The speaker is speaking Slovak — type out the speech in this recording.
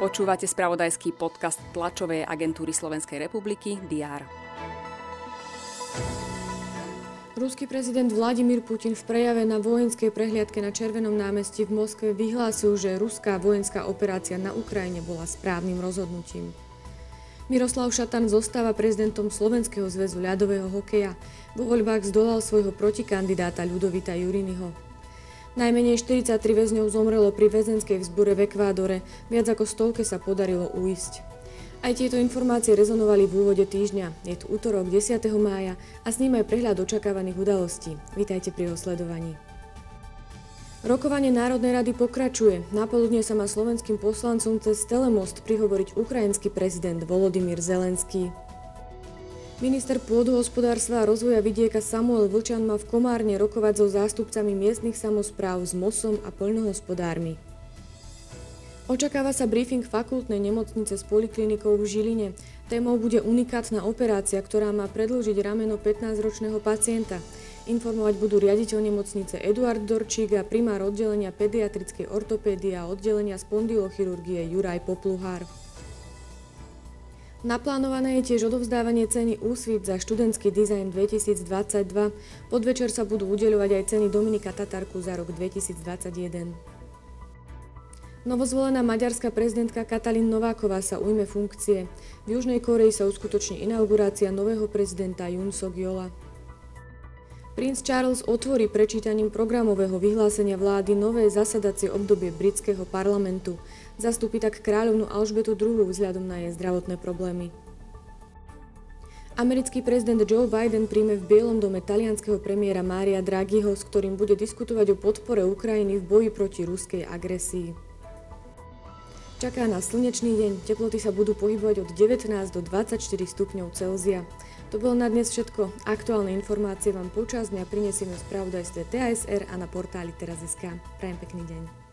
Počúvate spravodajský podcast tlačovej agentúry Slovenskej republiky DR. Ruský prezident Vladimír Putin v prejave na vojenskej prehliadke na Červenom námestí v Moskve vyhlásil, že ruská vojenská operácia na Ukrajine bola správnym rozhodnutím. Miroslav Šatan zostáva prezidentom Slovenského zväzu ľadového hokeja. Vo voľbách zdolal svojho protikandidáta Ľudovita Juriniho. Najmenej 43 väzňov zomrelo pri väzenskej vzbure v Ekvádore, viac ako stovke sa podarilo uísť. Aj tieto informácie rezonovali v úvode týždňa. Je tu útorok 10. mája a s ním aj prehľad očakávaných udalostí. Vítajte pri osledovaní. Rokovanie Národnej rady pokračuje. Napoludne sa má slovenským poslancom cez Telemost prihovoriť ukrajinský prezident Volodymyr Zelenský. Minister pôdohospodárstva a rozvoja vidieka Samuel Vlčan má v Komárne rokovať so zástupcami miestnych samozpráv s MOSom a poľnohospodármi. Očakáva sa briefing fakultnej nemocnice s poliklinikou v Žiline. Témou bude unikátna operácia, ktorá má predlžiť rameno 15-ročného pacienta. Informovať budú riaditeľ nemocnice Eduard Dorčík a primár oddelenia pediatrickej ortopédie a oddelenia spondylochirurgie Juraj Popluhár. Naplánované je tiež odovzdávanie ceny Úsvit za študentský dizajn 2022. Podvečer sa budú udeľovať aj ceny Dominika Tatarku za rok 2021. Novozvolená maďarská prezidentka Katalin Nováková sa ujme funkcie. V Južnej Koreji sa uskutoční inaugurácia nového prezidenta Jun Sok Jola. Princ Charles otvorí prečítaním programového vyhlásenia vlády nové zasadacie obdobie britského parlamentu. Zastúpi tak kráľovnú Alžbetu II vzhľadom na jej zdravotné problémy. Americký prezident Joe Biden príjme v Bielom dome talianského premiéra Mária Draghiho, s ktorým bude diskutovať o podpore Ukrajiny v boji proti ruskej agresii. Čaká na slnečný deň, teploty sa budú pohybovať od 19 do 24 stupňov Celzia. To bolo na dnes všetko. Aktuálne informácie vám počas dňa prinesieme v spravodajstve TASR a na portáli teraz.sk. Prajem pekný deň.